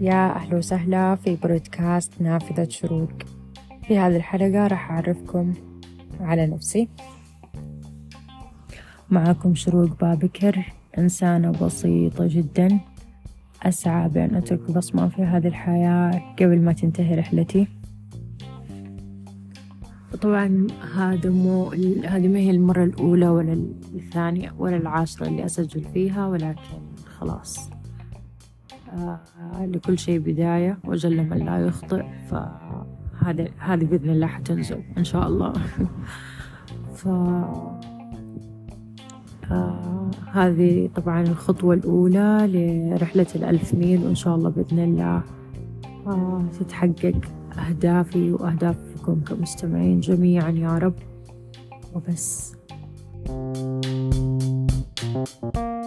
يا أهلا وسهلا في بودكاست نافذة شروق. في هذه الحلقة راح أعرفكم على نفسي. معكم شروق بابكر إنسانة بسيطة جدا. أسعى بأن أترك بصمة في هذه الحياة قبل ما تنتهي رحلتي. طبعا هذا مو هذه ما هي المرة الأولى ولا الثانية ولا العاشرة اللي أسجل فيها ولكن خلاص. لكل شيء بداية وجل من لا يخطئ فهذا هذه بإذن الله حتنزل إن شاء الله. ف آه هذه طبعا الخطوة الأولى لرحلة الألف ميل وإن شاء الله بإذن الله آه تتحقق أهدافي وأهدافكم كمستمعين جميعا يا رب. وبس. thank you